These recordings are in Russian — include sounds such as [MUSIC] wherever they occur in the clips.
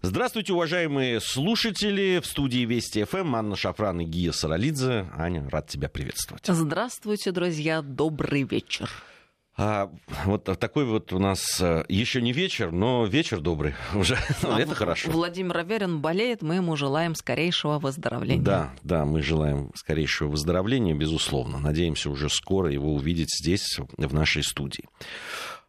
Здравствуйте, уважаемые слушатели. В студии Вести ФМ Анна Шафран и Гия Саралидзе. Аня, рад тебя приветствовать. Здравствуйте, друзья. Добрый вечер. А, вот такой вот у нас э, еще не вечер, но вечер добрый [LAUGHS] уже. А Это хорошо. Владимир Аверин болеет, мы ему желаем скорейшего выздоровления. Да, да, мы желаем скорейшего выздоровления, безусловно. Надеемся уже скоро его увидеть здесь, в нашей студии.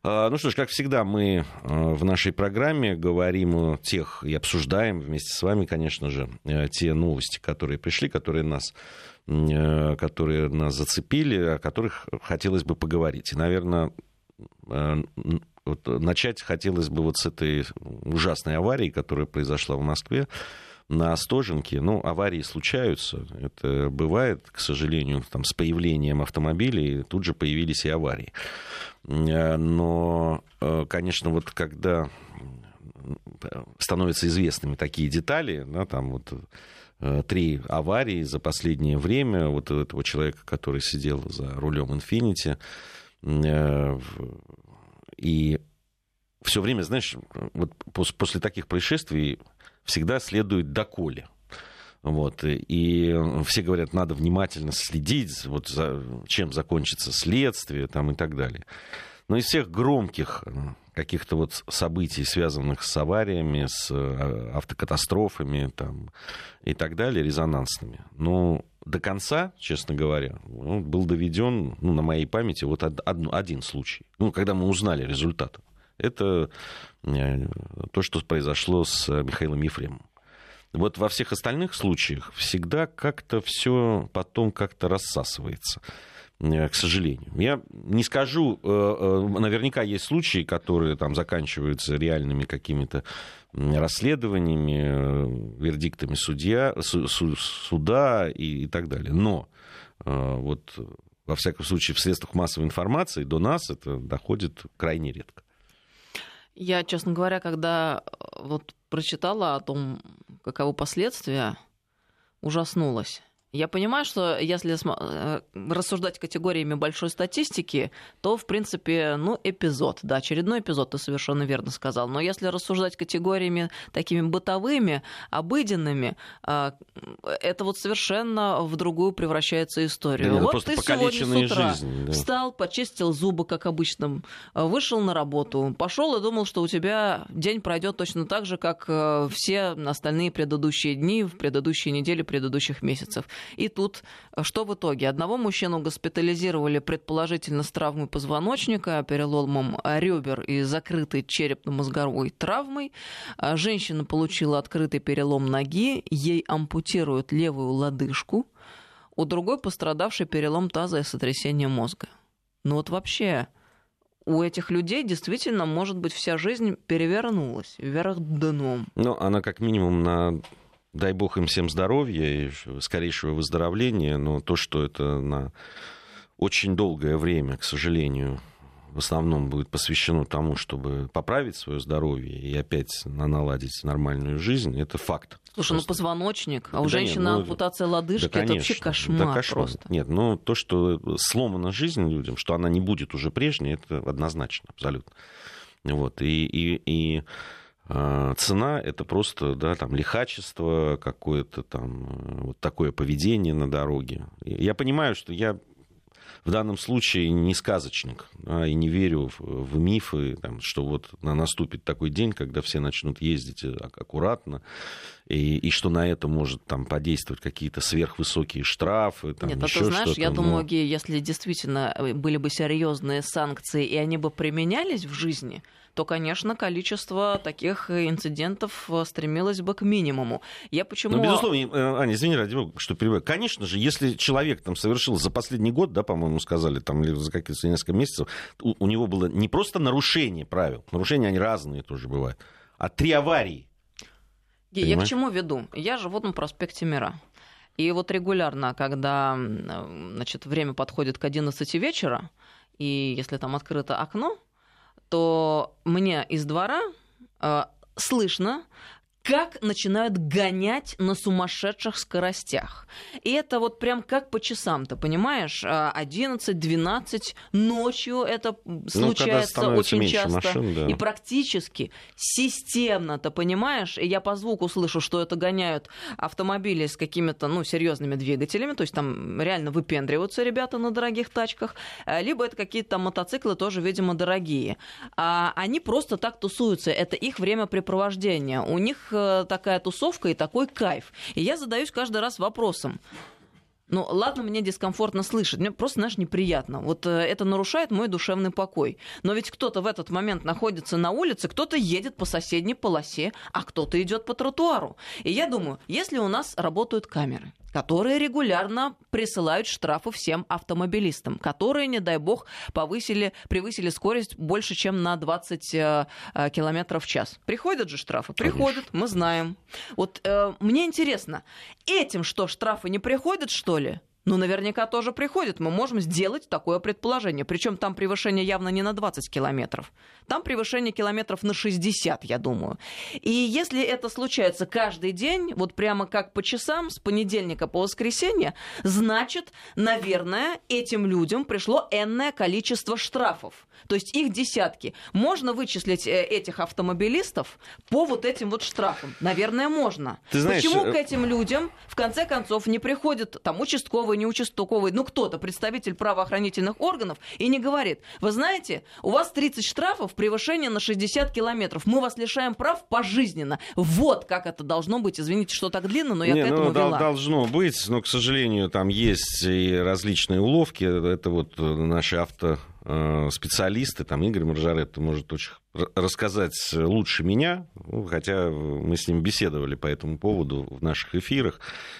А, ну что ж, как всегда, мы а, в нашей программе говорим о тех и обсуждаем вместе с вами, конечно же, э, те новости, которые пришли, которые нас, э, которые нас зацепили, о которых хотелось бы поговорить. И, наверное, э, вот начать хотелось бы вот с этой ужасной аварии, которая произошла в Москве на Остоженке. Ну, аварии случаются, это бывает, к сожалению, там, с появлением автомобилей тут же появились и аварии. Э, но, э, конечно, вот когда становятся известными такие детали, да, там вот э, три аварии за последнее время, вот этого человека, который сидел за рулем Infiniti, и все время, знаешь, вот после таких происшествий всегда следует доколе. Вот, и все говорят, надо внимательно следить, вот за, чем закончится следствие там, и так далее. Но из всех громких э, каких-то вот событий, связанных с авариями, с э, автокатастрофами там, и так далее, резонансными, ну, до конца, честно говоря, ну, был доведен, ну, на моей памяти, вот од, один случай. Ну, когда мы узнали результат. Это э, то, что произошло с Михаилом Ефремовым. Вот во всех остальных случаях всегда как-то все потом как-то рассасывается э, к сожалению. Я не скажу, э, э, наверняка есть случаи, которые там заканчиваются реальными какими-то расследованиями, вердиктами судья, суда и, и так далее. Но вот во всяком случае в средствах массовой информации до нас это доходит крайне редко. Я, честно говоря, когда вот прочитала о том, каковы последствия, ужаснулась. Я понимаю, что если э, рассуждать категориями большой статистики, то, в принципе, ну, эпизод, да, очередной эпизод, ты совершенно верно сказал. Но если рассуждать категориями такими бытовыми, обыденными, а, это вот совершенно в другую превращается история. Да, вот ты сегодня с утра жизнь, да. встал, почистил зубы, как обычно, вышел на работу, пошел и думал, что у тебя день пройдет точно так же, как э, все остальные предыдущие дни в предыдущие недели предыдущих месяцев. И тут э, что в итоге? Одного мужчину госпитализировали предположительно с травмой позвоночника, переломом ребер и закрытой черепно-мозговой травмой. А женщина получила открытый перелом ноги, ей ампутируют левую лодыжку. У другой пострадавший перелом таза и сотрясение мозга. Ну вот вообще, у этих людей действительно, может быть, вся жизнь перевернулась вверх дном. Ну, она как минимум на дай бог им всем здоровья и скорейшего выздоровления, но то, что это на очень долгое время, к сожалению, в основном будет посвящено тому, чтобы поправить свое здоровье и опять наладить нормальную жизнь, это факт. Слушай, ну просто. ну позвоночник, а у да женщины нет, ну, ампутация лодыжки, да, конечно, это вообще кошмар, да, кошмар просто. Нет, ну то, что сломана жизнь людям, что она не будет уже прежней, это однозначно, абсолютно. Вот, и, и, и цена это просто да, там, лихачество, какое-то там э, вот такое поведение на дороге. Я понимаю, что я в данном случае не сказочник, да, и не верю в, в мифы, там, что вот наступит такой день, когда все начнут ездить э, аккуратно, и, и что на это может там подействовать какие-то сверхвысокие штрафы. Там, Нет, а ты знаешь, я думаю, но... если действительно э, были бы серьезные санкции, и они бы применялись в жизни, то, конечно, количество таких инцидентов э, стремилось бы к минимуму. Я почему... Ну, безусловно, э, Аня, извини, ради бога, что перебиваю. Конечно же, если человек там совершил за последний год, да, по-моему, сказали, там, или за какие-то несколько месяцев, у, у него было не просто нарушение правил, нарушения, они разные тоже бывают, а три аварии. Я к чему веду? Я живу на проспекте Мира. И вот регулярно, когда значит, время подходит к 11 вечера, и если там открыто окно, то мне из двора э, слышно, как начинают гонять на сумасшедших скоростях. И это вот прям как по часам, ты понимаешь? 11-12 ночью это случается ну, очень часто. Машин, да. И практически системно, ты понимаешь? И я по звуку слышу, что это гоняют автомобили с какими-то, ну, серьезными двигателями, то есть там реально выпендриваются ребята на дорогих тачках, э, либо это какие-то мотоциклы тоже, видимо, дорогие. А они просто так тусуются, это их времяпрепровождение. У них э, такая тусовка и такой кайф. И я задаюсь каждый раз вопросом, ну, ладно, мне дискомфортно слышать, мне просто, знаешь, неприятно. Вот э, это нарушает мой душевный покой. Но ведь кто-то в этот момент находится на улице, кто-то едет по соседней полосе, а кто-то идет по тротуару. И я думаю, если у нас работают камеры, которые регулярно присылают штрафы всем автомобилистам, которые, не дай бог, повысили, превысили скорость больше, чем на 20 э, э, километров в час. Приходят же штрафы? Приходят, мы знаем. Вот э, мне интересно, этим что, штрафы не приходят, что ли? Ну, наверняка тоже приходит. Мы можем сделать такое предположение. Причем там превышение явно не на 20 километров. Там превышение километров на 60, я думаю. И если это случается каждый день, вот прямо как по часам, с понедельника по воскресенье, значит, наверное, этим людям пришло энное количество штрафов. То есть их десятки. Можно вычислить э, этих автомобилистов по вот этим вот штрафам? Наверное, можно. Ты знаешь, Почему э, к этим людям, в конце концов, не приходит там участковый, не участковый, ну кто-то, представитель правоохранительных органов, и не говорит, вы знаете, у вас 30 штрафов, превышение на 60 километров, мы вас лишаем прав пожизненно. Вот как это должно быть. Извините, что так длинно, но я не, к этому ну, вела. Должно быть, но, к сожалению, там есть и различные уловки. Это вот наши авто Э, специалисты, там Игорь Маржаретто может очень рассказать лучше меня, ну, хотя мы с ним беседовали по этому поводу в наших эфирах.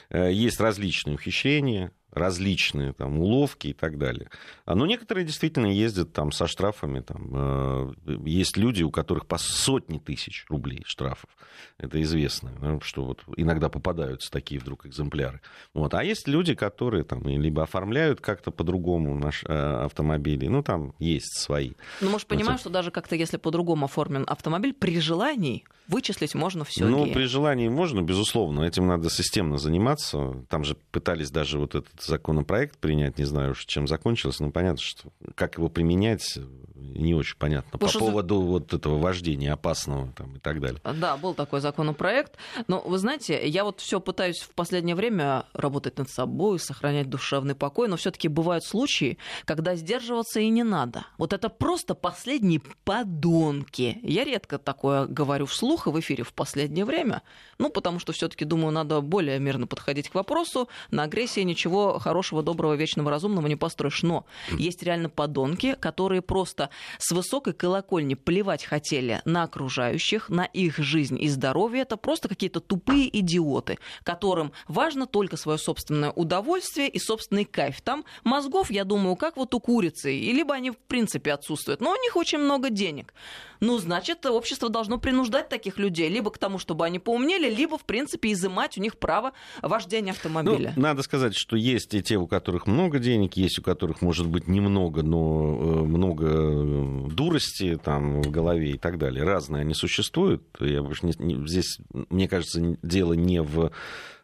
Э, есть различные ухищрения, различные там, уловки и так далее. А, но некоторые действительно ездят там, со штрафами. Там, э, есть люди, у которых по сотни тысяч рублей штрафов. Это известно, что вот иногда попадаются такие вдруг экземпляры. Вот. А есть люди, которые там, либо оформляют как-то по-другому наш э, автомобили. Ну, там есть свои. Ну, может, понимаешь, что даже как-то, если по-другому оформлен автомобиль, при желании вычислить можно все. Ну, при желании можно, безусловно. Этим надо системно заниматься. Там же пытались даже вот этот законопроект принять, не знаю уж, чем закончилось, но понятно, что как его применять, не очень понятно. Потому По что... поводу вот этого вождения опасного там, и так далее. Да, был такой законопроект. Но вы знаете, я вот все пытаюсь в последнее время работать над собой, сохранять душевный покой, но все-таки бывают случаи, когда сдерживаться и не надо. Вот это просто последние подонки. Я редко такое говорю вслух и в эфире в последнее время. Ну, потому что все-таки, думаю, надо более мирно подходить к вопросу. На агрессии ничего хорошего, доброго, вечного, разумного не построишь. Но есть реально подонки, которые просто с высокой колокольни плевать хотели на окружающих, на их жизнь и здоровье. Это просто какие-то тупые идиоты, которым важно только свое собственное удовольствие и собственный кайф. Там мозгов, я думаю, как вот у курицы, либо они в принципе отсутствуют, но у них очень много денег. Ну, значит, общество должно принуждать таких людей либо к тому, чтобы они поумнели, либо, в принципе, изымать у них право вождения автомобиля. Ну, надо сказать, что есть и те, у которых много денег, есть у которых, может быть, немного, но э, много э, дурости там в голове и так далее. Разные они существуют. Я больше не, не, здесь, мне кажется, дело не в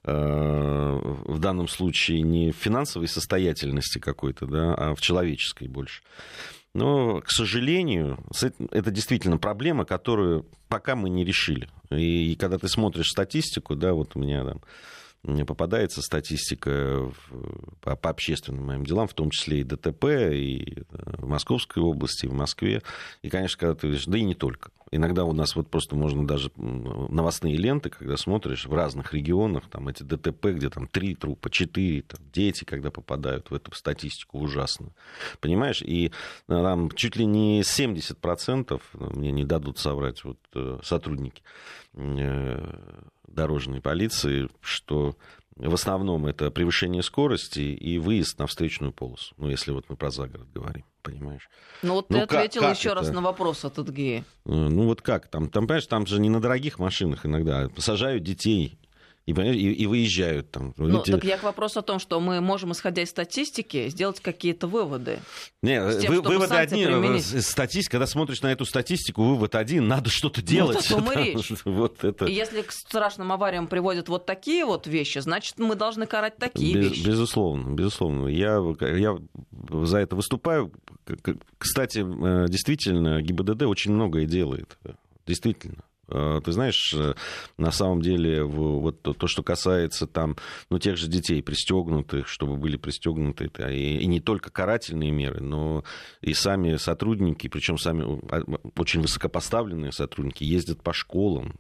э, в данном случае не в финансовой состоятельности какой-то, да, а в человеческой больше. Но, к сожалению, это действительно проблема, которую пока мы не решили. И когда ты смотришь статистику, да, вот у меня там попадается статистика по, по общественным моим делам, в том числе и ДТП, и э, в Московской области, и в Москве. И, конечно, когда ты видишь, да и не только. Иногда у нас вот просто можно даже новостные ленты, когда смотришь в разных регионах, там эти ДТП, где там три трупа, четыре, там, дети, когда попадают в эту статистику, ужасно. Понимаешь? И э, там чуть ли не 70%, мне не дадут соврать вот, э, сотрудники дорожной полиции, что в основном это превышение скорости и выезд на встречную полосу. Ну, если вот мы про загород говорим, понимаешь? Ну, вот ну, ты как, ответил как еще это? раз на вопрос от Эдгея. Ну, вот как? Там, там, понимаешь, там же не на дорогих машинах иногда. Сажают детей и, и, и выезжают там. Ну, Люди... так я к вопросу о том, что мы можем, исходя из статистики, сделать какие-то выводы. Не, тем, вы, выводы одни. Э, применить. Статистика, когда смотришь на эту статистику, вывод один, надо что-то делать. Ну, [LAUGHS] речь. вот это. И если к страшным авариям приводят вот такие вот вещи, значит, мы должны карать такие Без, вещи. Безусловно, безусловно. Я, я за это выступаю. Кстати, э, действительно, ГИБДД очень многое делает. Действительно. Э, ты знаешь, э, на самом деле, вот то, что касается там, ну, тех же детей пристегнутых, чтобы были пристегнуты, и, и не только карательные меры, но и сами сотрудники, причем сами а, очень высокопоставленные сотрудники, ездят по школам,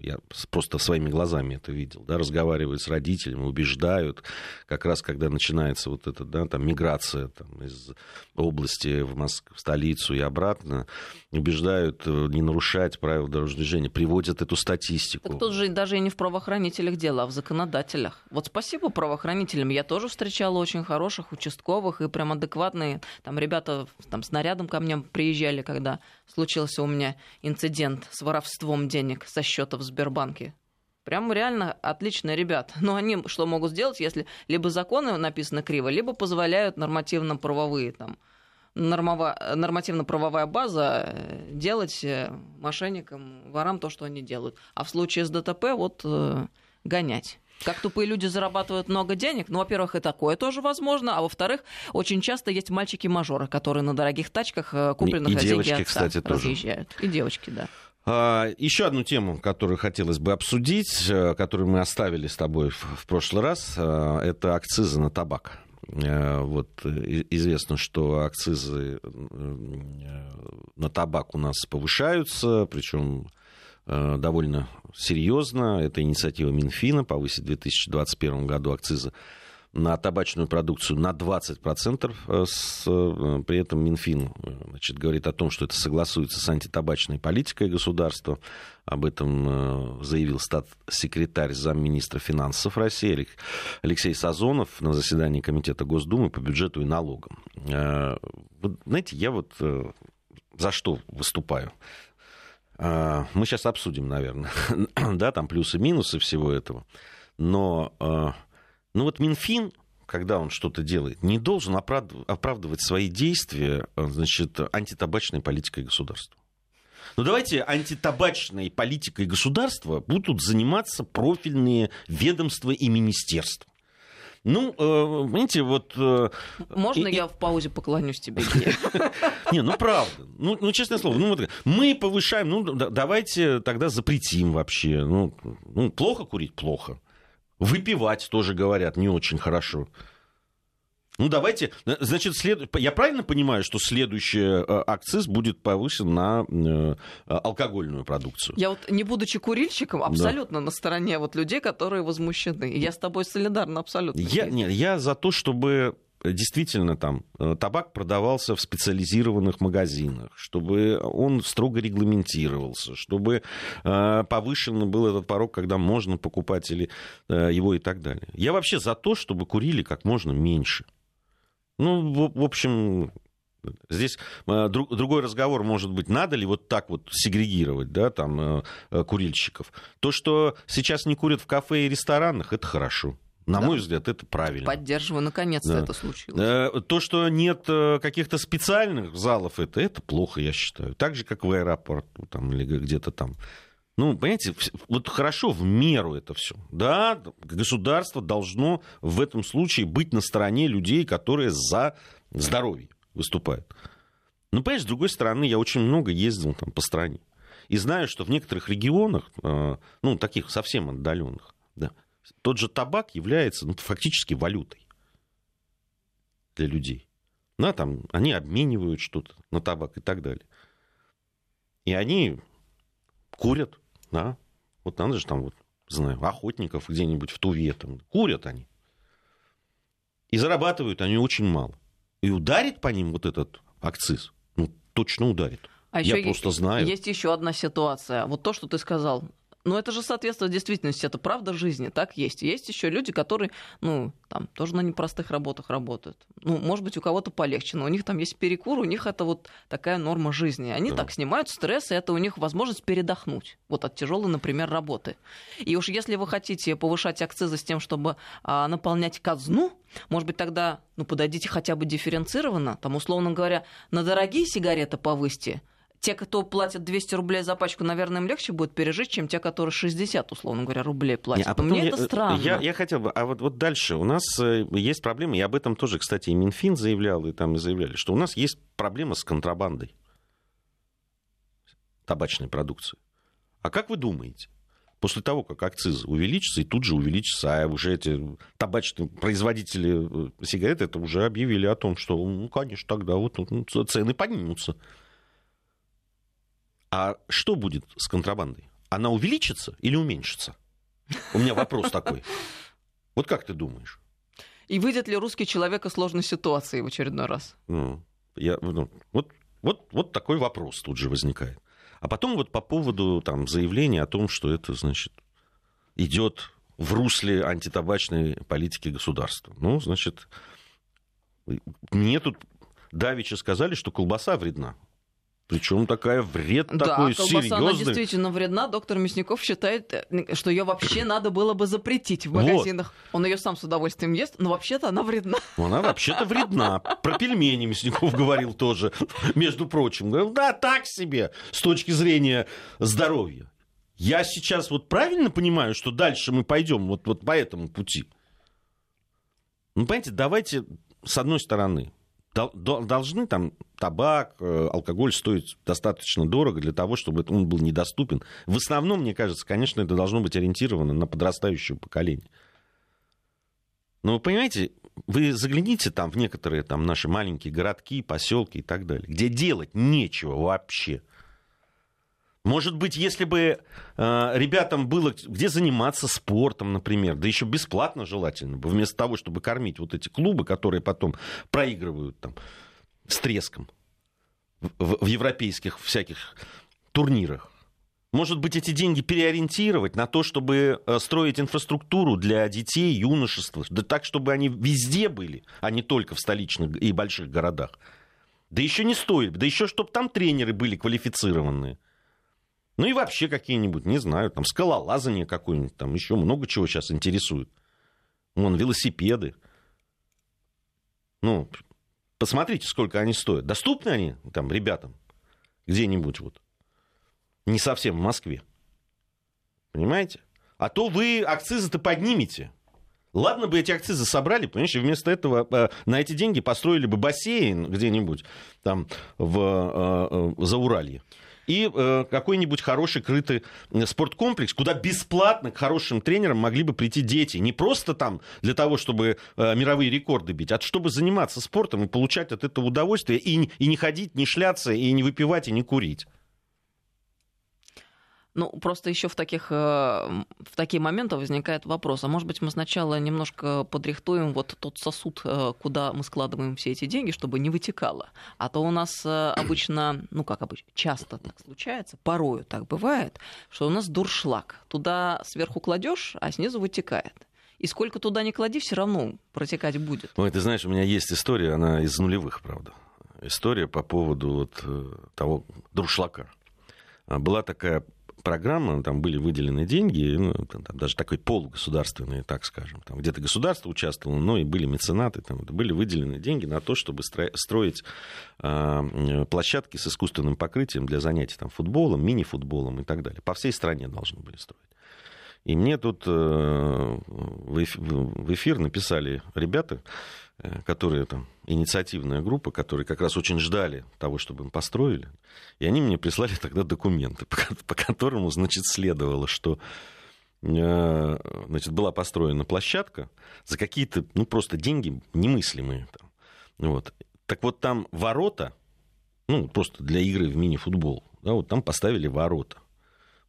я просто своими глазами это видел, да, разговаривают с родителями, убеждают, как раз когда начинается вот эта, да, там, миграция там, из области в, Москву, в столицу и обратно, убеждают э, не нарушать правила дорожного движения, приводят эту статистику. Так тут же даже и не в правоохранителях дело, а в законодателях. Вот спасибо правоохранителям, я тоже встречала очень хороших участковых и прям адекватные, там ребята там, с нарядом ко мне приезжали, когда случился у меня инцидент с воровством денег со счета в Сбербанке. Прям реально отличные ребята. Но они что могут сделать, если либо законы написаны криво, либо позволяют нормативно-правовые там, нормативно-правовая база э, делать э, мошенникам, ворам то, что они делают. А в случае с ДТП вот э, гонять. Как тупые люди зарабатывают много денег, ну, во-первых, и такое тоже возможно, а во-вторых, очень часто есть мальчики-мажоры, которые на дорогих тачках, купленных и, и девочки, отца, кстати, разъезжают. Тоже. И девочки, да. А, еще одну тему, которую хотелось бы обсудить, которую мы оставили с тобой в прошлый раз, это акцизы на табак. Э, вот известно, что акцизы э, на табак у нас повышаются, причем э, довольно серьезно. Это инициатива Минфина повысить в 2021 году акцизы на табачную продукцию на 20%. Э, с, э, при этом Минфин э, значит, говорит о том, что это согласуется с антитабачной политикой государства. Об этом заявил стат-секретарь замминистра финансов России Алексей Сазонов на заседании Комитета Госдумы по бюджету и налогам. Знаете, я вот за что выступаю? Мы сейчас обсудим, наверное, [CLEARS THROAT] да, там плюсы-минусы всего этого. Но ну вот Минфин, когда он что-то делает, не должен оправдывать свои действия э, значит, антитабачной политикой государства. Ну давайте антитабачной политикой государства будут заниматься профильные ведомства и министерства. Ну, э, понимаете, вот... Э, Можно и, я в паузе поклонюсь тебе? [LAUGHS] Не, ну правда. Ну, ну, честное слово, ну, вот, мы повышаем, ну, давайте тогда запретим вообще. Ну, ну, плохо курить? Плохо. Выпивать тоже говорят не очень хорошо. Ну, давайте, значит, след... я правильно понимаю, что следующий э, акциз будет повышен на э, алкогольную продукцию? Я вот, не будучи курильщиком, абсолютно да. на стороне вот людей, которые возмущены. Я с тобой солидарна абсолютно. Я, нет, я за то, чтобы действительно там э, табак продавался в специализированных магазинах, чтобы он строго регламентировался, чтобы э, повышен был этот порог, когда можно покупать или э, его и так далее. Я вообще за то, чтобы курили как можно меньше. Ну, в, общем, Здесь друг, другой разговор может быть, надо ли вот так вот сегрегировать, да, там, курильщиков. То, что сейчас не курят в кафе и ресторанах, это хорошо. На да. мой взгляд, это правильно. Поддерживаю, наконец-то да. это случилось. То, что нет э, каких-то специальных залов, это, это плохо, я считаю. Так же, как в аэропорту там, или где-то там. Ну, понимаете, вот хорошо в меру это все. Да, государство должно в этом случае быть на стороне людей, которые за здоровье выступают. Но, понимаешь, с другой стороны, я очень много ездил там по стране. И знаю, что в некоторых регионах, э, ну, таких совсем отдаленных, да, тот же табак является ну, фактически валютой для людей. Да, там они обменивают что-то на табак и так далее. И они курят, да. Вот надо же там, вот, знаю, охотников где-нибудь в Туве там. Курят они. И зарабатывают они очень мало. И ударит по ним вот этот акциз, ну, точно ударит. А Я просто знаю. Есть еще одна ситуация. Вот то, что ты сказал, Но это же соответствует действительности, это правда жизни, так есть. Есть еще люди, которые, ну, там, тоже на непростых работах работают. Ну, может быть, у кого-то полегче, но у них там есть перекур, у них это вот такая норма жизни. Они да. так снимают стресс, и это у них возможность передохнуть вот от тяжелой, например, работы. И уж если вы хотите повышать акцизы с тем, чтобы а, наполнять казну, может быть, тогда, ну, подойдите хотя бы дифференцированно, там, условно говоря, на дорогие сигареты повысьте, те, кто платят 200 рублей за пачку, наверное, им легче будет пережить, чем те, которые 60, условно говоря, рублей платят. Не, а потом Мне я, это странно. Я, я хотел бы, а вот, вот дальше у нас э, есть проблема, и об этом тоже, кстати, и Минфин заявлял, и там и заявляли, что у нас есть проблема с контрабандой табачной продукции. А как вы думаете, после того, как акциз увеличится, и тут же увеличится, а уже эти табачные производители э, сигарет это уже объявили о том, что, ну, конечно, тогда вот ну, цены поднимутся. А что будет с контрабандой? Она увеличится или уменьшится? У меня вопрос [LAUGHS] такой. Вот как ты думаешь? И выйдет ли русский человек из сложной ситуации в очередной раз? Ну, я, ну, вот, вот, вот такой вопрос тут же возникает. А потом вот по поводу там, заявления о том, что это, значит, идет в русле антитабачной политики государства. Ну, значит, мне тут давеча сказали, что колбаса вредна. Причем такая вред да, такой колбаса, серьезный. она действительно вредна. Доктор Мясников считает, э, что ее вообще надо было бы запретить в магазинах. Вот. Он ее сам с удовольствием ест, но вообще-то она вредна. Она вообще-то вредна. Про пельмени Мясников говорил тоже, между прочим. Говорил, да, так себе, с точки зрения здоровья. Я сейчас вот правильно понимаю, что дальше мы пойдем вот, вот по этому пути? Ну, понимаете, давайте с одной стороны должны там табак, э, алкоголь стоить достаточно дорого для того, чтобы он был недоступен. В основном, мне кажется, конечно, это должно быть ориентировано на подрастающее поколение. Но вы понимаете, вы загляните там в некоторые там наши маленькие городки, поселки и так далее, где делать нечего вообще. Может быть, если бы э, ребятам было где заниматься спортом, например, да еще бесплатно желательно бы, вместо того, чтобы кормить вот эти клубы, которые потом проигрывают там с треском в, в европейских всяких турнирах. Может быть, эти деньги переориентировать на то, чтобы э, строить инфраструктуру для детей, юношества, да так, чтобы они везде были, а не только в столичных и больших городах. Да еще не стоит, да еще чтобы там тренеры были квалифицированные. Ну и вообще какие-нибудь, не знаю, там скалолазание какое-нибудь, там еще много чего сейчас интересует. Вон, велосипеды. Ну, посмотрите, сколько они стоят. Доступны они там ребятам где-нибудь вот? Не совсем в Москве. Понимаете? А то вы акцизы-то поднимете. Ладно бы эти акцизы собрали, понимаешь, и вместо этого э, на эти деньги построили бы бассейн где-нибудь там в э, э, Зауралье и э, какой-нибудь хороший крытый спорткомплекс, куда бесплатно к хорошим тренерам могли бы прийти дети. Не просто там для того, чтобы э, мировые рекорды бить, а чтобы заниматься спортом и получать от этого удовольствие, и, и не ходить, не шляться, и не выпивать, и не курить. Ну, просто еще в таких, э, в такие моменты возникает вопрос, а может быть мы сначала немножко подрихтуем вот тот сосуд, э, куда мы складываем все эти деньги, чтобы не вытекало. А то у нас э, [CLEARS THROAT] обычно, ну как обычно, часто так случается, порою так бывает, что у нас дуршлаг. Туда сверху кладешь, а снизу вытекает. И сколько туда не клади, все равно протекать будет. Ой, ты знаешь, у меня есть история, она из нулевых, правда. История по поводу вот того дуршлака. Была такая программа, там были выделены деньги, ну, там, даже такой полугосударственный, так скажем. Там где-то государство участвовало, но и были меценаты, там были выделены деньги на то, чтобы строить э, площадки с искусственным покрытием для занятий там, футболом, мини-футболом и так далее. По всей стране должны были строить. И мне тут э, в эфир написали ребята, Э, которые там, инициативная группа, которые как раз очень ждали того, чтобы им построили. И они мне прислали [LAUGHS] тогда документы, по, по которому, значит, следовало, что э, значит, была построена площадка за какие-то, ну, просто деньги немыслимые. Там. Вот. Так вот там ворота, ну, просто для игры в мини-футбол, да, вот там поставили ворота.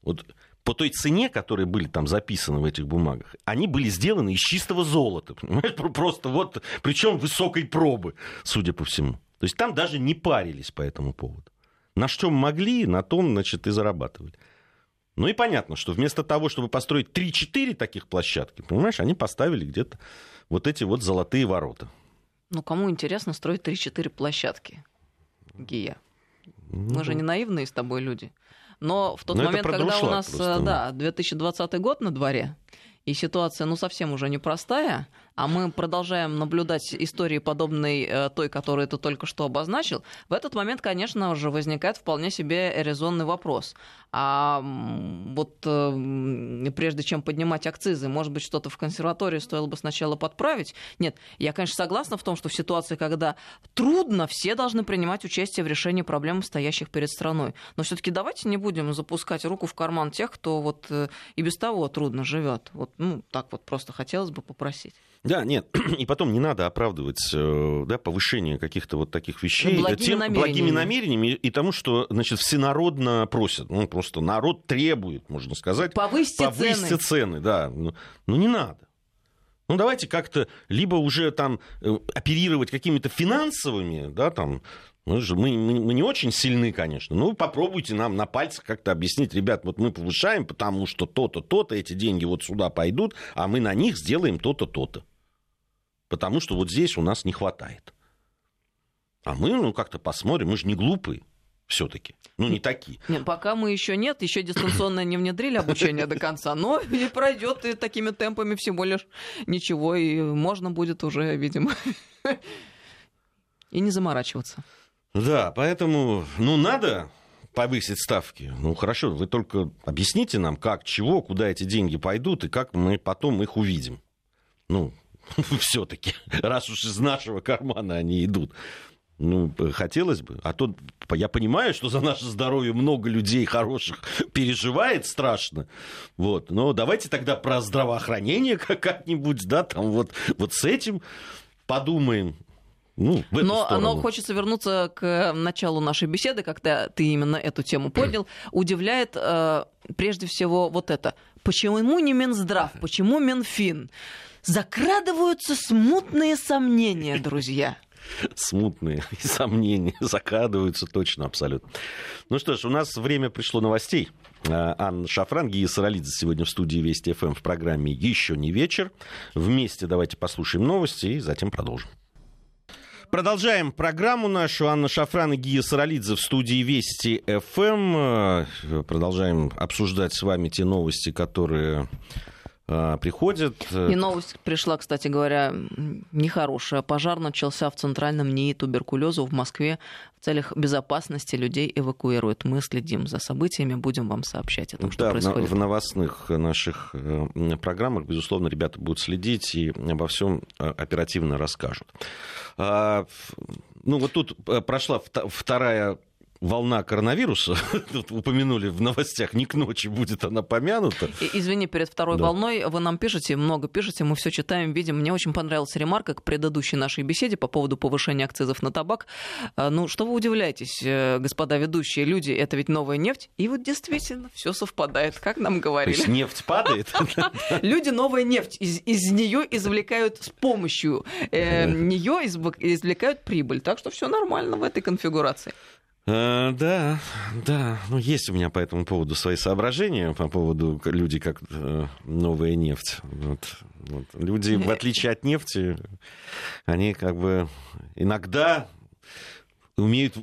Вот по той цене, которые были там записаны в этих бумагах, они были сделаны из чистого золота, понимаешь? Просто вот, причем высокой пробы, судя по всему. То есть там даже не парились по этому поводу. На что могли, на том, значит, и зарабатывали. Ну и понятно, что вместо того, чтобы построить 3-4 таких площадки, понимаешь, они поставили где-то вот эти вот золотые ворота. Ну, кому интересно строить 3-4 площадки, Гия? Ну, Мы же не наивные с тобой люди. Но в тот Но момент, когда у нас, просто, да, 2020 год на дворе, и ситуация, ну, совсем уже непростая, а мы продолжаем наблюдать истории подобной э, той, которую ты только что обозначил, в этот момент, конечно же, возникает вполне себе резонный вопрос. А вот э, прежде чем поднимать акцизы, может быть, что-то в консерватории стоило бы сначала подправить? Нет, я, конечно, согласна в том, что в ситуации, когда трудно, все должны принимать участие в решении проблем, стоящих перед страной. Но все-таки давайте не будем запускать руку в карман тех, кто вот э, и без того трудно живет. Вот, ну, так вот просто хотелось бы попросить. Да, нет, [CLEARS THROAT] и потом не надо оправдывать э, да, повышение каких-то вот таких вещей благими, тем, намерениями. благими намерениями и тому, что значит, всенародно просят. Ну, просто народ требует, можно сказать. Повысьте, повысьте цены. цены. да. Ну, ну, не надо. Ну, давайте как-то либо уже там э, оперировать какими-то финансовыми, да, там, мы, же, мы, мы, мы не очень сильны, конечно. Ну, попробуйте нам на пальцах как-то объяснить, ребят, вот мы повышаем, потому что то-то, то-то, эти деньги вот сюда пойдут, а мы на них сделаем то-то, то-то потому что вот здесь у нас не хватает. А мы, ну, как-то посмотрим, мы же не глупые все-таки. Ну, не такие. Нет, пока мы еще нет, еще дистанционно не внедрили обучение до конца, но [LAUGHS] и пройдет и такими темпами всего лишь ничего, и можно будет уже, видимо, [LAUGHS] и не заморачиваться. Да, поэтому, ну, надо повысить ставки. Ну, хорошо, вы только объясните нам, как, чего, куда эти деньги пойдут, и как мы потом их увидим. Ну, [LAUGHS] все-таки, раз уж из нашего кармана они идут. Ну, хотелось бы. А то я понимаю, что за наше здоровье много людей хороших [LAUGHS] переживает страшно. Вот. Но давайте тогда про здравоохранение [LAUGHS] как-нибудь, да, там вот, вот с этим подумаем. Ну, в эту но, сторону. но хочется вернуться к началу нашей беседы, когда ты именно эту тему поднял. [CLEARS THROAT] Удивляет э, прежде всего вот это. Почему не Минздрав? Почему Минфин? Закрадываются смутные сомнения, друзья. Смутные [LAUGHS] сомнения закрадываются точно, абсолютно. Ну что ж, у нас время пришло новостей. А, Анна Шафран, Гия Саралидзе сегодня в студии Вести ФМ в программе «Еще не вечер». Вместе давайте послушаем новости и затем продолжим. Продолжаем программу нашу. Анна Шафран и Гия Саралидзе в студии Вести ФМ. Продолжаем обсуждать с вами те новости, которые а, приходят. Э, И новость пришла, кстати говоря, нехорошая. Пожар начался в центральном НИИ туберкулезу в Москве. В целях безопасности людей эвакуируют. Мы следим за событиями, будем вам сообщать о том, что да, происходит. в новостных наших э, программах, безусловно, ребята будут следить и обо всем э, оперативно расскажут. А, ну вот тут прошла вторая волна коронавируса, [LAUGHS] тут упомянули в новостях, не к ночи будет она помянута. Извини, перед второй да. волной вы нам пишете, много пишете, мы все читаем, видим. Мне очень понравилась ремарка к предыдущей нашей беседе по поводу повышения акцизов на табак. А, ну, что вы удивляетесь, э, господа ведущие люди, это ведь новая нефть, и вот действительно все совпадает, как нам говорили. То есть нефть падает? [LAUGHS] Люди новая нефть, из, из нее извлекают с помощью э, нее извлекают прибыль, так что все нормально в этой конфигурации. А, да, да. Ну, есть у меня по этому поводу свои соображения, по поводу люди как э, новая нефть. Вот, вот. Люди, в отличие от нефти, они как бы иногда умеют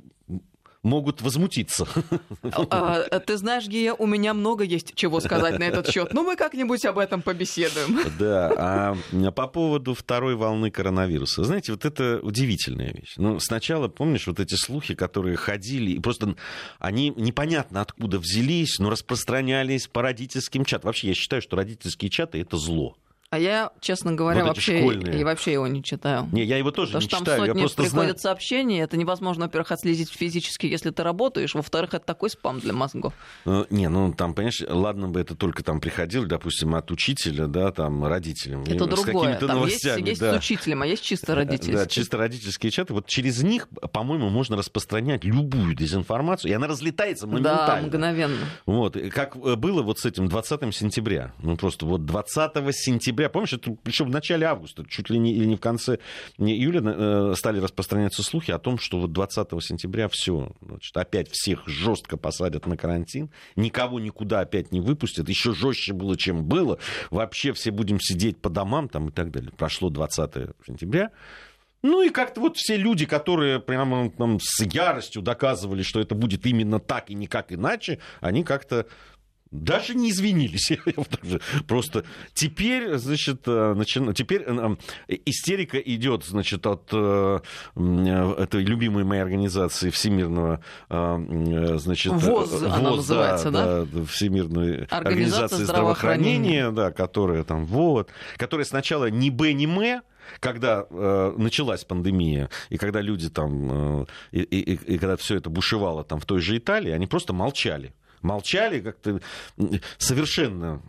могут возмутиться. [LAUGHS] А, ты знаешь, Гия, у меня много есть чего сказать на этот счет. Ну, мы как-нибудь об этом побеседуем. [LAUGHS] Да, а по поводу второй волны коронавируса. Знаете, вот это удивительная вещь. Ну, сначала, помнишь, вот эти слухи, которые ходили, и просто они непонятно откуда взялись, но распространялись по родительским чатам. Вообще, я считаю, что родительские чаты — это зло. А я, честно говоря, вот вообще, и вообще его не читаю. Не, я его тоже Потому не что читаю. там сотни я просто приходят знаю... сообщения, это невозможно, во-первых, отследить физически, если ты работаешь, во-вторых, это такой спам для мозгов. Ну, не, ну там, понимаешь, ладно бы это только там приходило, допустим, от учителя, да, там, родителям. Это с другое. Там новостями, есть, есть да. с учителем, а есть чисто родительские. Да, чисто родительские чаты. Вот через них, по-моему, можно распространять любую дезинформацию, и она разлетается моментально. Да, мгновенно. Вот, как было вот с этим 20 сентября. Ну, просто вот 20 сентября сентября, помнишь, это еще в начале августа, чуть ли не, или не в конце июля э, стали распространяться слухи о том, что вот 20 сентября все, значит, опять всех жестко посадят на карантин, никого никуда опять не выпустят, еще жестче было, чем было, вообще все будем сидеть по домам там и так далее. Прошло 20 сентября, ну и как-то вот все люди, которые прямо там, с яростью доказывали, что это будет именно так и никак иначе, они как-то даже не извинились. [LAUGHS] Просто теперь, значит, э, начи... теперь э, истерика идет, значит, от э, этой любимой моей организации Всемирного, значит, ВОЗ, ВОЗ она называется, да? да? Всемирной организации здравоохранения, да, которая там, вот, которая сначала ни Б, ни М, когда э, началась пандемия, и когда люди там, э, и, и, и когда все это бушевало там в той же Италии, они просто молчали молчали как-то совершенно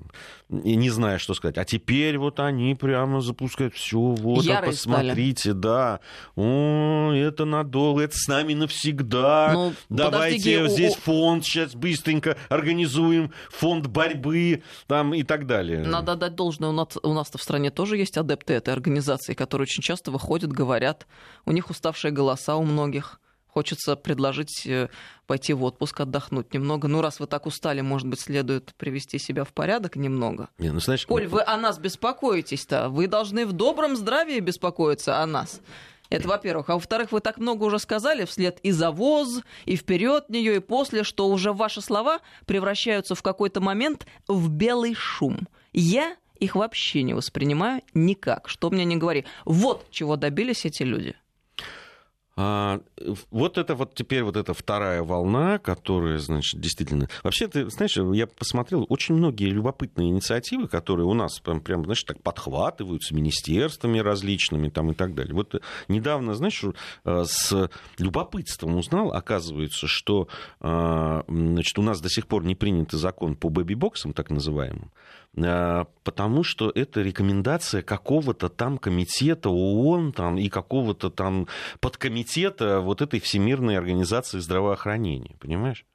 не зная, что сказать. А теперь вот они прямо запускают все, вот, а посмотрите, стали. да, о, это надолго, это с нами навсегда. Ну, Давайте подожди, здесь у... фонд сейчас быстренько организуем, фонд борьбы там и так далее. Надо дать должное, у нас, у нас-то в стране тоже есть адепты этой организации, которые очень часто выходят, говорят, у них уставшие голоса у многих Хочется предложить э, пойти в отпуск, отдохнуть немного. Ну, раз вы так устали, может быть, следует привести себя в порядок немного. Не, ну, знаешь, Коль, вы о нас беспокоитесь-то. Вы должны в добром здравии беспокоиться о нас. Это во-первых. А во-вторых, вы так много уже сказали вслед и за ВОЗ, и вперед нее, и после, что уже ваши слова превращаются в какой-то момент в белый шум. Я их вообще не воспринимаю никак. Что мне не говори. Вот чего добились эти люди. А, вот это вот теперь вот эта вторая волна, которая, значит, действительно... Вообще, ты знаешь, я посмотрел, очень многие любопытные инициативы, которые у нас прям, прям значит, так подхватываются министерствами различными там и так далее. Вот недавно, знаешь, э, с любопытством узнал, оказывается, что а, значит, у нас до сих пор не принят закон по бэби-боксам, так называемым. Э, потому что это рекомендация какого-то там комитета ООН там, и какого-то там подкомитета вот этой Всемирной организации здравоохранения, понимаешь?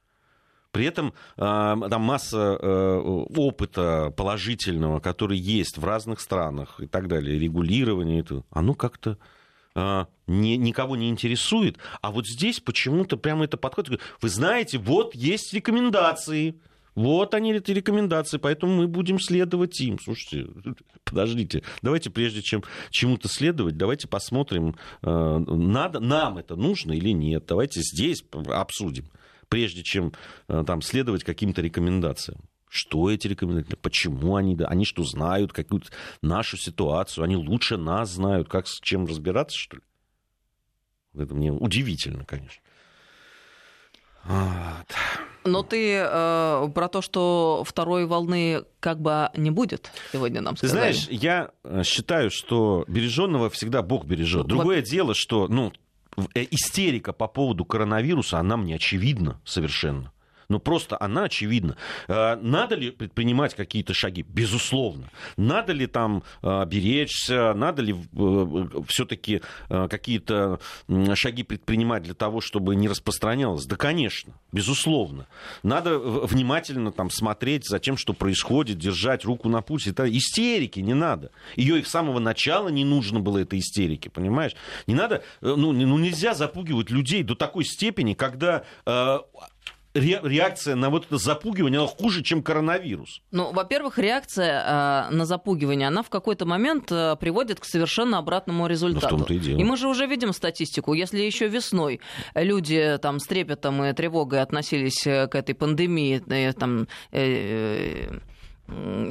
При этом э, там масса э, опыта положительного, который есть в разных странах и так далее, регулирование, это, оно как-то не, никого не интересует. А вот здесь почему-то прямо это подходит. Вы знаете, вот есть рекомендации. Вот они, эти рекомендации, поэтому мы будем следовать им. Слушайте, подождите, давайте прежде чем чему-то следовать, давайте посмотрим, э, надо, нам это нужно или нет. Давайте здесь обсудим, прежде чем э, там следовать каким-то рекомендациям. Что эти рекомендации? Почему они? Они что, знают какую-то нашу ситуацию? Они лучше нас знают, как с чем разбираться, что ли? Это мне удивительно, конечно. Вот. Но ты э, про то, что второй волны как бы не будет, сегодня нам сказали. Ты знаешь, я э, считаю, что береженного всегда Бог бережет. Другое вот... дело, что ну, э, истерика по поводу коронавируса, она мне очевидна совершенно. Ну, просто она очевидна. Э, надо ли предпринимать какие-то шаги? Безусловно. Надо ли там э, беречься? Надо ли э, все-таки какие-то шаги предпринимать для того, чтобы не распространялось? Да, конечно, безусловно. Надо внимательно там смотреть за тем, что происходит, держать руку на пульсе. Это истерики не надо. Ее и с самого начала не нужно было этой истерики, понимаешь? Не надо, ну, ну нельзя запугивать людей до такой степени, когда реакция на вот это запугивание, она хуже, чем коронавирус? Ну, во-первых, реакция э, на запугивание, она в какой-то момент э, приводит к совершенно обратному результату. Ну, и, дело. и мы же уже видим статистику. Если еще весной люди там с трепетом и тревогой относились э, к этой пандемии, э, там, э, э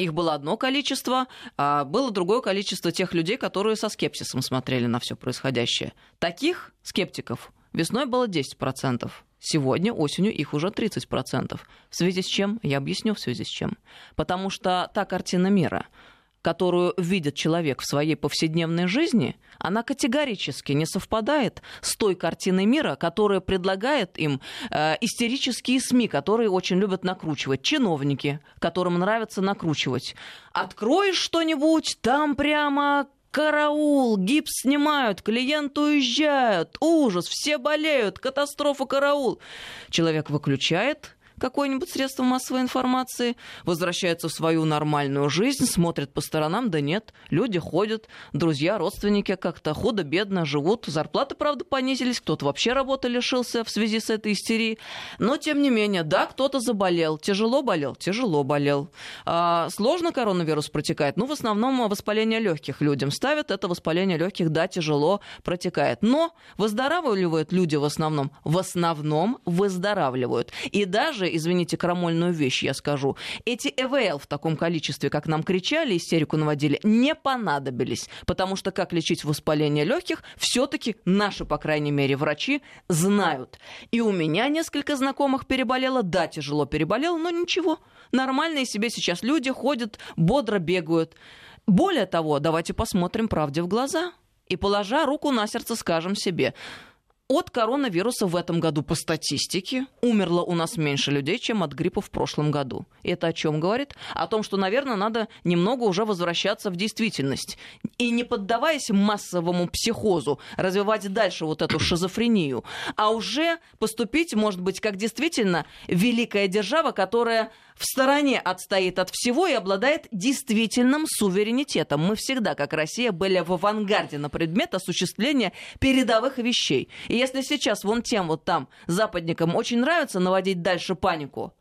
их было одно количество, а было другое количество тех людей, которые со скепсисом смотрели на все происходящее. Таких скептиков весной было 10%. Сегодня осенью их уже 30%. В связи с чем? Я объясню в связи с чем. Потому что та картина мира, которую видит человек в своей повседневной жизни, она категорически не совпадает с той картиной мира, которую предлагает им э, истерические СМИ, которые очень любят накручивать, чиновники, которым нравится накручивать. Откроешь что-нибудь, там прямо Караул, гипс снимают, клиент уезжают, ужас, все болеют, катастрофа, караул. Человек выключает, какое-нибудь средство массовой информации, возвращаются в свою нормальную жизнь, смотрят по сторонам, да нет, люди ходят, друзья, родственники как-то худо-бедно живут, зарплаты, правда, понизились, кто-то вообще работы лишился в связи с этой истерией, но, тем не менее, да, кто-то заболел, тяжело болел, тяжело болел. А, сложно коронавирус протекает, ну, в основном воспаление легких людям ставят, это воспаление легких, да, тяжело протекает, но выздоравливают люди в основном, в основном выздоравливают. И даже, извините, крамольную вещь я скажу, эти ЭВЛ в таком количестве, как нам кричали, истерику наводили, не понадобились, потому что как лечить воспаление легких, все-таки наши, по крайней мере, врачи знают. И у меня несколько знакомых переболело, да, тяжело переболел, но ничего, нормальные себе сейчас люди ходят, бодро бегают. Более того, давайте посмотрим правде в глаза и, положа руку на сердце, скажем себе, от коронавируса в этом году по статистике умерло у нас меньше людей, чем от гриппа в прошлом году. Это о чем говорит? О том, что, наверное, надо немного уже возвращаться в действительность. И не поддаваясь массовому психозу, развивать дальше вот эту шизофрению, а уже поступить, может быть, как действительно великая держава, которая в стороне отстоит от всего и обладает действительным суверенитетом. Мы всегда, как Россия, были в авангарде на предмет осуществления передовых вещей. И если сейчас вон тем вот там западникам очень нравится наводить дальше панику,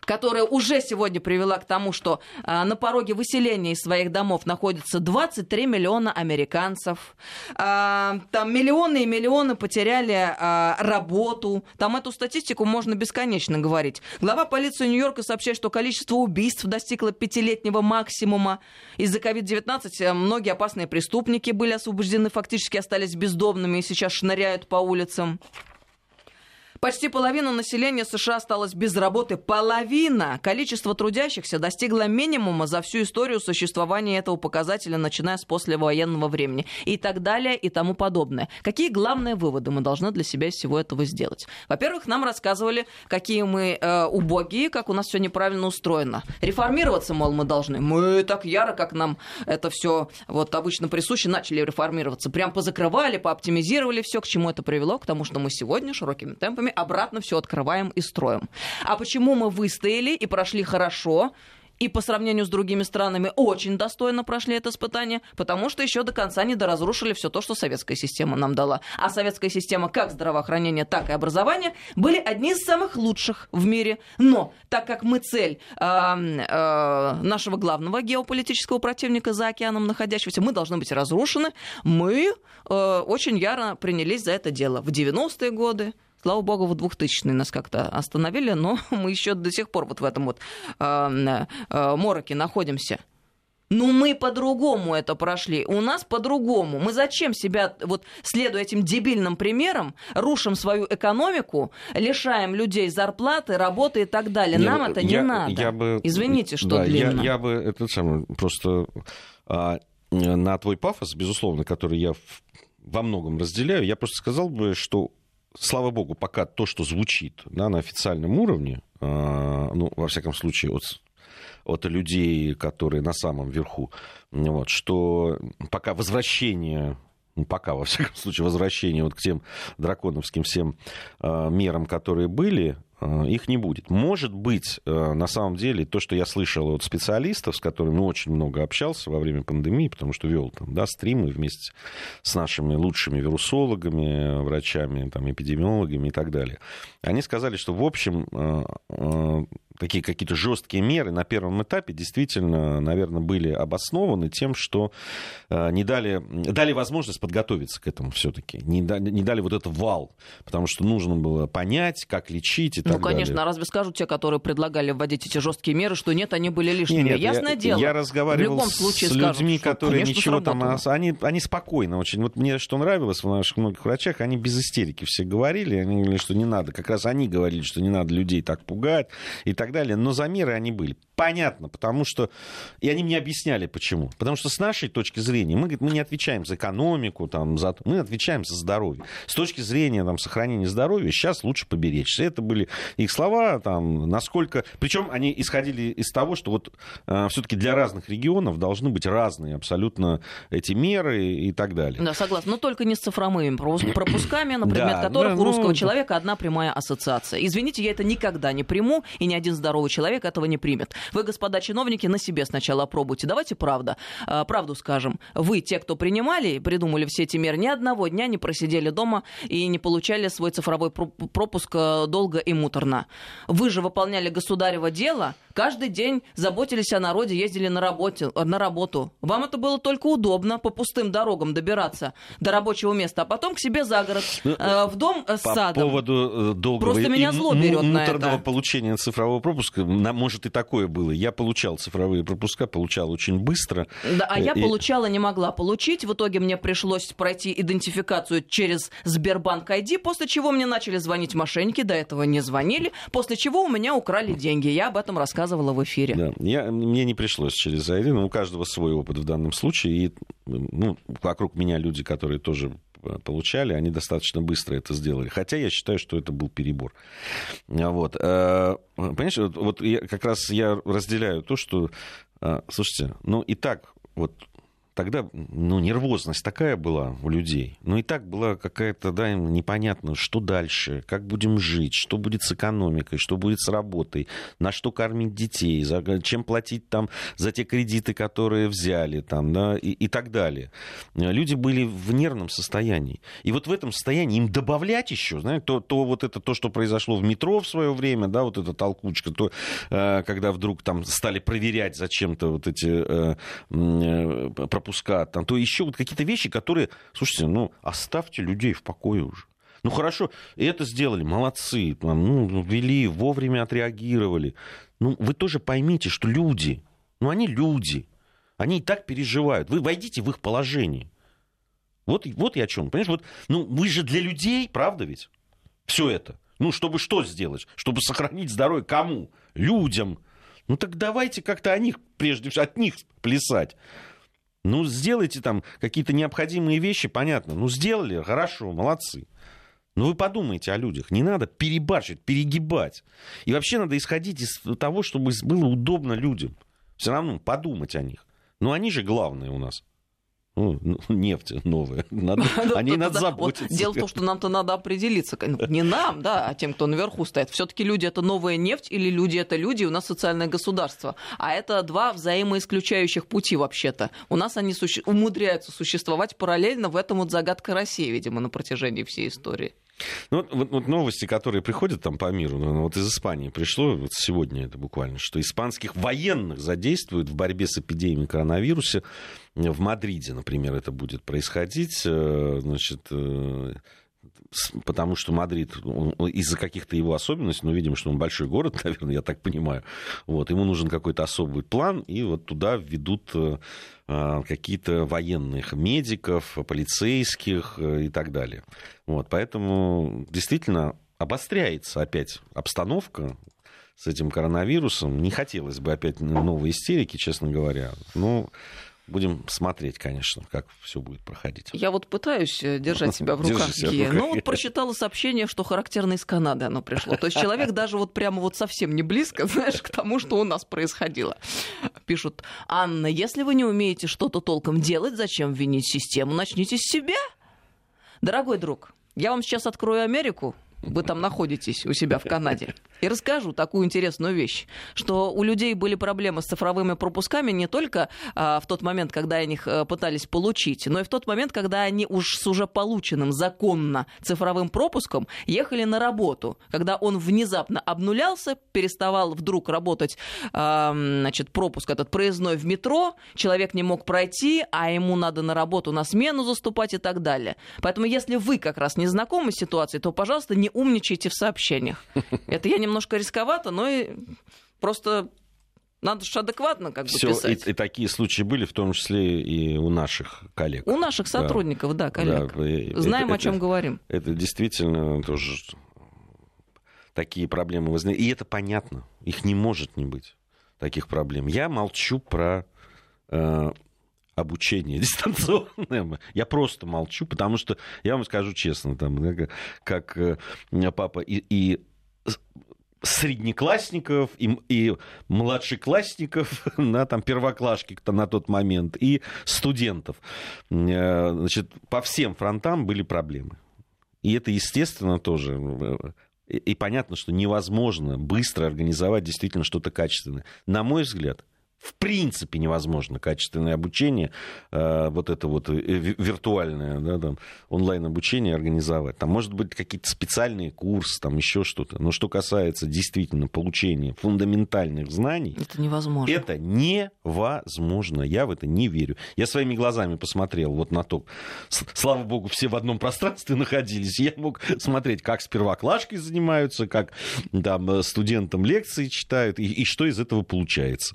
которая уже сегодня привела к тому, что а, на пороге выселения из своих домов находится 23 миллиона американцев. А, там миллионы и миллионы потеряли а, работу. Там эту статистику можно бесконечно говорить. Глава полиции Нью-Йорка сообщает, что количество убийств достигло пятилетнего максимума. Из-за COVID-19 э, многие опасные преступники были освобождены, фактически остались бездомными и сейчас шныряют по улицам. Почти половина населения США осталась без работы. Половина! Количество трудящихся достигло минимума за всю историю существования этого показателя, начиная с послевоенного времени. И так далее, и тому подобное. Какие главные выводы мы должны для себя из всего этого сделать? Во-первых, нам рассказывали, какие мы э, убогие, как у нас все неправильно устроено. Реформироваться, мол, мы должны. Мы так яро, как нам это все вот обычно присуще, начали реформироваться. Прям позакрывали, пооптимизировали все, к чему это привело, к тому, что мы сегодня широкими темпами обратно все открываем и строим. А почему мы выстояли и прошли хорошо? и по сравнению с другими странами очень достойно прошли это испытание, потому что еще до конца не доразрушили все то, что советская система нам дала. А советская система как здравоохранения, так и образования были одни из самых лучших в мире. Но так как мы цель э, э, нашего главного геополитического противника за океаном находящегося, мы должны быть разрушены, мы э, очень яро принялись за это дело. В 90-е годы, Слава богу, в 2000-е нас как-то остановили, но [LAUGHS] мы еще до сих пор вот в этом вот э, э, мороке находимся. Ну, мы по-другому это прошли. У нас по-другому. Мы зачем себя, вот следуя этим дебильным примерам, рушим свою экономику, лишаем людей зарплаты, работы и так далее? Нам я, это не я, надо. Я бы, Извините, что да, длинно. Я, я бы это самое просто а, на твой пафос, безусловно, который я во многом разделяю, я просто сказал бы, что слава богу, пока то, что звучит да, на официальном уровне, э, ну, во всяком случае, от, от людей, которые на самом верху, вот, что пока возвращение ну, пока, во всяком случае, возвращение вот к тем драконовским всем э, мерам, которые были, их не будет. Может быть, э, на самом деле, то, что я слышал от специалистов, с которыми очень много общался во время пандемии, потому что вел там, да, стримы вместе с нашими лучшими вирусологами, врачами, там, эпидемиологами и так далее, они сказали, что, в общем, э, такие какие-то жесткие меры на первом этапе действительно, наверное, были обоснованы тем, что не дали, дали возможность подготовиться к этому все-таки, не, дали, не дали вот этот вал, потому что нужно было понять, как лечить и ну, конечно, далее. разве скажут те, которые предлагали вводить эти жесткие меры, что нет, они были лишними? Нет, нет, Ясное я, дело. Я разговаривал в любом случае с людьми, скажут, которые конечно, ничего там... Они, они спокойно очень. Вот мне что нравилось в наших многих врачах, они без истерики все говорили. Они говорили, что не надо. Как раз они говорили, что не надо людей так пугать и так так далее, но замеры они были. Понятно, потому что... И они мне объясняли, почему. Потому что с нашей точки зрения, мы, говорит, мы не отвечаем за экономику, там, за... мы отвечаем за здоровье. С точки зрения там, сохранения здоровья сейчас лучше поберечься. Это были их слова, там, насколько... Причем они исходили из того, что вот э, все-таки для разных регионов должны быть разные абсолютно эти меры и так далее. Да, согласна. Но только не с цифровыми [CLEARS THROAT] пропусками, на предмет да, которых да, у русского ну... человека одна прямая ассоциация. Извините, я это никогда не приму, и ни один здоровый человек этого не примет. Вы, господа чиновники, на себе сначала опробуйте. Давайте правда. А, правду скажем. Вы, те, кто принимали, придумали все эти меры, ни одного дня не просидели дома и не получали свой цифровой пропуск э, долго и муторно. Вы же выполняли государево дело, каждый день заботились о народе, ездили на, работе, на работу. Вам это было только удобно по пустым дорогам добираться до рабочего места, а потом к себе за город, ну, э, в дом с по садом. По поводу долгого Просто меня зло берет на это. получения цифрового пропуска, может и такое было. Я получал цифровые пропуска, получал очень быстро. Да, а я и... получала, не могла получить. В итоге мне пришлось пройти идентификацию через Сбербанк ID, после чего мне начали звонить мошенники, до этого не звонили, после чего у меня украли деньги. Я об этом рассказывала в эфире. Да, я, мне не пришлось через ID, но у каждого свой опыт в данном случае. И ну, вокруг меня люди, которые тоже получали, они достаточно быстро это сделали. Хотя я считаю, что это был перебор. Вот. Э, понимаешь, вот я, как раз я разделяю то, что, э, слушайте, ну и так вот тогда ну, нервозность такая была у людей. Ну и так была какая-то, да, непонятно, что дальше, как будем жить, что будет с экономикой, что будет с работой, на что кормить детей, за, чем платить там за те кредиты, которые взяли, там, да, и, и так далее. Люди были в нервном состоянии. И вот в этом состоянии им добавлять еще, знаете, то, то вот это то, что произошло в метро в свое время, да, вот эта толкучка, то, э, когда вдруг там стали проверять зачем-то вот эти э, э, пропуска, там, то еще вот какие-то вещи, которые, слушайте, ну, оставьте людей в покое уже. Ну хорошо, это сделали, молодцы, там, ну, ввели, вовремя отреагировали. Ну, вы тоже поймите, что люди, ну, они люди, они и так переживают. Вы войдите в их положение. Вот, вот я о чем. Понимаешь, вот, ну, вы же для людей, правда ведь? Все это. Ну, чтобы что сделать? Чтобы сохранить здоровье кому? Людям. Ну, так давайте как-то о них, прежде всего, от них плясать. Ну, сделайте там какие-то необходимые вещи, понятно. Ну, сделали, хорошо, молодцы. Но вы подумайте о людях. Не надо перебарщить, перегибать. И вообще надо исходить из того, чтобы было удобно людям. Все равно подумать о них. Но они же главные у нас ну, нефть новая. [LAUGHS] Надо, о ней надо заботиться. дело в том, что нам-то надо определиться. Не нам, да, а тем, кто наверху стоит. Все-таки люди это новая нефть или люди это люди, у нас социальное государство. А это два взаимоисключающих пути вообще-то. У нас они суще... умудряются существовать параллельно. В этом вот загадка России, видимо, на протяжении всей истории. Ну, вот, вот новости, которые приходят там по миру, ну, вот из Испании пришло, вот сегодня это буквально, что испанских военных задействуют в борьбе с эпидемией коронавируса. В Мадриде, например, это будет происходить. Э, значит, э, потому что Мадрид из-за каких-то его особенностей, ну, видим, что он большой город, [LAUGHS] наверное, я так понимаю, вот, ему нужен какой-то особый план, и вот туда введут э, какие-то военных медиков, полицейских и так далее. Вот, поэтому действительно обостряется опять обстановка с этим коронавирусом. Не хотелось бы опять новой истерики, честно говоря. Но Будем смотреть, конечно, как все будет проходить. Я вот пытаюсь э, держать себя в [LAUGHS] руках. Себя Ну, вот прочитала сообщение, что характерно из Канады оно пришло. То есть человек [LAUGHS] даже вот прямо вот совсем не близко, [LAUGHS] знаешь, к тому, что у нас происходило. Пишут, Анна, если вы не умеете что-то толком делать, зачем винить систему? Начните с себя. Дорогой друг, я вам сейчас открою Америку, вы там находитесь у себя в Канаде. И расскажу такую интересную вещь, что у людей были проблемы с цифровыми пропусками не только а, в тот момент, когда они их а, пытались получить, но и в тот момент, когда они уж с уже полученным законно цифровым пропуском ехали на работу, когда он внезапно обнулялся, переставал вдруг работать а, значит, пропуск этот проездной в метро, человек не мог пройти, а ему надо на работу на смену заступать и так далее. Поэтому если вы как раз не знакомы с ситуацией, то, пожалуйста, не умничайте в сообщениях. [LAUGHS] Это я не немножко рисковато, но и просто надо же адекватно как бы Всё, писать. И, и такие случаи были, в том числе и у наших коллег. У наших сотрудников, да, да коллег. Да, Знаем, это, о чем это, говорим. Это действительно тоже такие проблемы возникают. И это понятно. Их не может не быть, таких проблем. Я молчу про э, обучение [LAUGHS] дистанционное. Я просто молчу, потому что, я вам скажу честно, там, как, э, папа и, и среднеклассников и, и младшеклассников, [LAUGHS] на там, первоклашки на тот момент, и студентов. Э, значит, по всем фронтам были проблемы. И это, естественно, тоже э, и понятно, что невозможно быстро организовать действительно что-то качественное. На мой взгляд, в принципе невозможно качественное обучение, э, вот это вот э, виртуальное, да, там, онлайн-обучение организовать. Там, может быть, какие-то специальные курсы, там еще что-то. Но что касается действительно получения фундаментальных знаний... Это невозможно. Это невозможно. Я в это не верю. Я своими глазами посмотрел вот на то. Слава богу, все в одном пространстве [LAUGHS] находились. Я мог смотреть, как с первоклашкой занимаются, как там студентам лекции читают, и, и что из этого получается.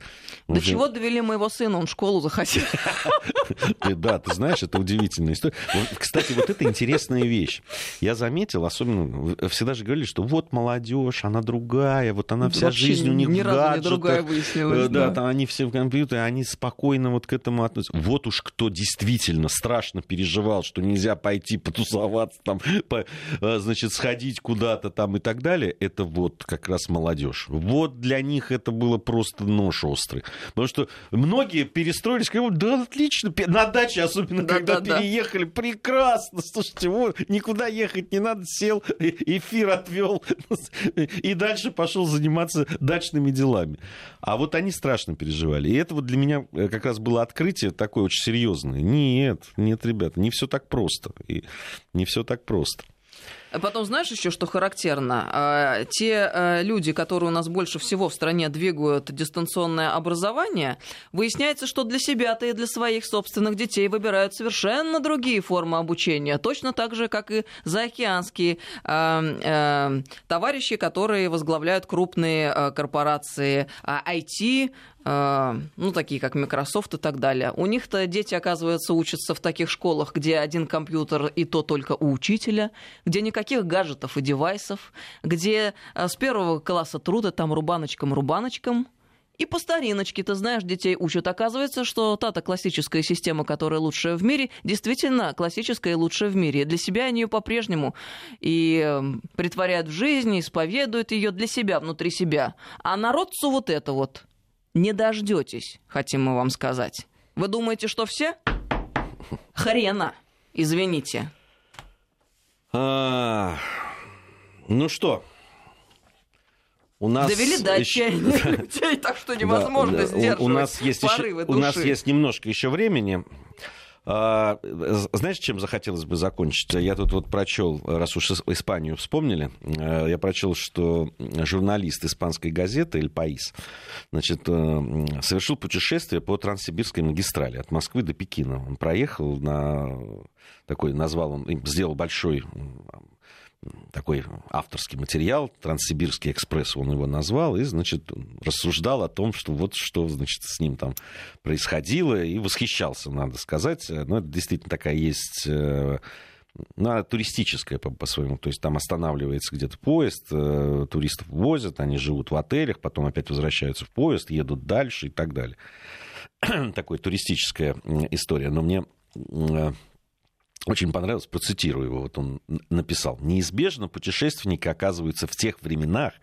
До чего довели моего сына, он в школу захотел. [LAUGHS] [LAUGHS] Да, ты знаешь, это удивительная история. Кстати, вот это интересная вещь. Я заметил, особенно, всегда же говорили, что вот молодежь, она другая, вот она вся жизнь у них ни разу не другая выяснилась. Э, да, там они все в компьютере, они спокойно вот к этому относятся. Вот уж кто действительно страшно переживал, что нельзя пойти потусоваться, там, по, э, значит, сходить куда-то там и так далее, это вот как раз молодежь. Вот для них это было просто нож острый. Потому что многие перестроились, сказали, да, отлично, на даче, особенно да, когда да, переехали, да. прекрасно, слушайте, вот, никуда ехать не надо, сел, эфир отвел [LAUGHS] и дальше пошел заниматься дачными делами. А вот они страшно переживали. И это вот для меня э, как раз было открытие такое очень серьезное. Нет, нет, ребята, не все так просто. И не все так просто. А потом, знаешь еще, что характерно? А, те а, люди, которые у нас больше всего в стране двигают дистанционное образование, выясняется, что для себя-то и для своих собственных детей выбирают совершенно другие формы обучения, точно так же, как и заокеанские товарищи, которые возглавляют крупные корпорации IT, а, ну, такие как Microsoft и так далее. У них-то дети, оказывается, учатся в таких школах, где один компьютер и то только у учителя, где никаких гаджетов и девайсов, где а, с первого класса труда там рубаночком-рубаночком, и по стариночке, ты знаешь, детей учат. Оказывается, что та-то классическая система, которая лучшая в мире, действительно классическая и лучшая в мире. Для себя они ее по-прежнему и эм, притворяют в жизнь, исповедуют ее для себя, внутри себя. А народцу вот это вот – не дождетесь, хотим мы вам сказать. Вы думаете, что все? Хрена. Извините. А, ну что, у нас довели до отчаяния [LAUGHS] так что невозможно сдерживать у нас есть еще, У нас есть немножко еще времени. А, знаешь, чем захотелось бы закончить? Я тут вот прочел, раз уж Испанию вспомнили, э, я прочел, что журналист испанской газеты «Эль Паис» значит, э, совершил путешествие по Транссибирской магистрали от Москвы до Пекина. Он проехал на такой, назвал он, сделал большой такой авторский материал, Транссибирский экспресс он его назвал, и, значит, рассуждал о том, что вот что, значит, с ним там происходило, и восхищался, надо сказать. Но это действительно такая есть э, ну, туристическая по- по-своему. То есть там останавливается где-то поезд, э, туристов возят, они живут в отелях, потом опять возвращаются в поезд, едут дальше и так далее. [CLEARS THROAT] Такая туристическая история. Но мне э, очень понравилось, процитирую его, вот он написал. «Неизбежно путешественники оказываются в тех временах,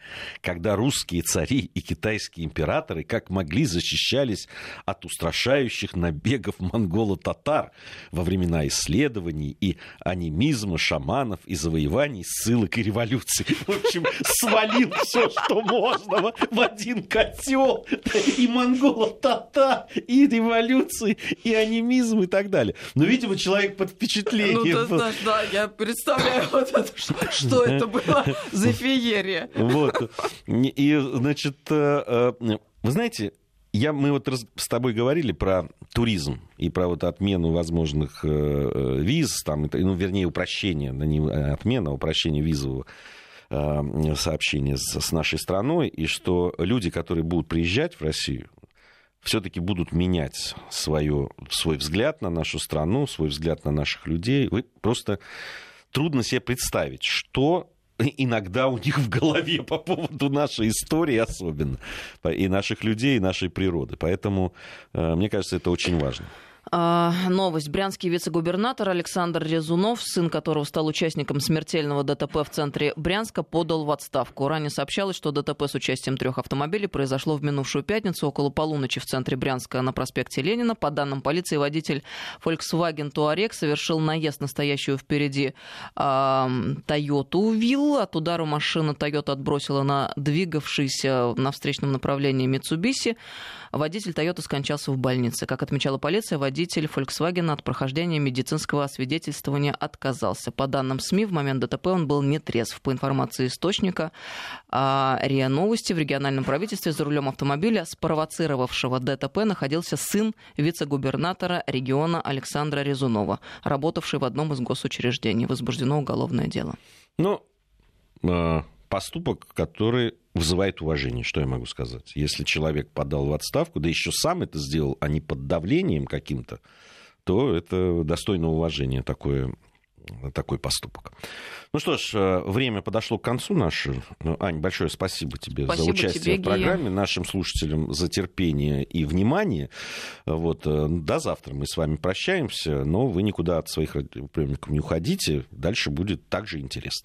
когда русские цари и китайские императоры как могли защищались от устрашающих набегов монголо-татар во времена исследований и анимизма, шаманов и завоеваний, ссылок и революций». [LAUGHS] В общем, свалил все, что можно в один котел. И монголо-татар, и революции, и анимизм и так далее. Но, видимо, человек под впечатлением впечатление. Ну, ты да, я представляю, [LAUGHS] вот это, что, это было за феерия. Вот. И, значит, э, э, вы знаете, я, мы вот с тобой говорили про туризм и про вот отмену возможных э, виз, там, ну, вернее, упрощение, не отмена, а упрощение визового сообщения с, с нашей страной, и что люди, которые будут приезжать в Россию, все-таки будут менять свое, свой взгляд на нашу страну, свой взгляд на наших людей. Вы просто трудно себе представить, что иногда у них в голове по поводу нашей истории особенно, и наших людей, и нашей природы. Поэтому, э, мне кажется, это очень важно. А, новость. Брянский вице-губернатор Александр Резунов, сын которого стал участником смертельного ДТП в центре Брянска, подал в отставку. Ранее сообщалось, что ДТП с участием трех автомобилей произошло в минувшую пятницу около полуночи в центре Брянска на проспекте Ленина. По данным полиции, водитель Volkswagen Touareg совершил наезд на стоящую впереди Toyota Вилл. От удара машина Toyota отбросила на двигавшийся на встречном направлении Mitsubishi. Водитель Toyota скончался в больнице. Как отмечала полиция, водитель Volkswagen от прохождения медицинского освидетельствования отказался. По данным СМИ, в момент ДТП он был нетрезв. По информации источника а, РИА Новости, в региональном правительстве за рулем автомобиля, спровоцировавшего ДТП, находился сын вице-губернатора региона Александра Резунова, работавший в одном из госучреждений. Возбуждено уголовное дело. Ну, а, поступок, который вызывает уважение, что я могу сказать. Если человек подал в отставку, да еще сам это сделал, а не под давлением каким-то, то это достойно уважения такое, такой поступок. Ну что ж, э, время подошло к концу наше. Ну, Ань, большое спасибо тебе спасибо за участие тебе, в программе, Гия. нашим слушателям за терпение и внимание. Вот, э, до завтра мы с вами прощаемся, но вы никуда от своих приемников не уходите, дальше будет также интересно.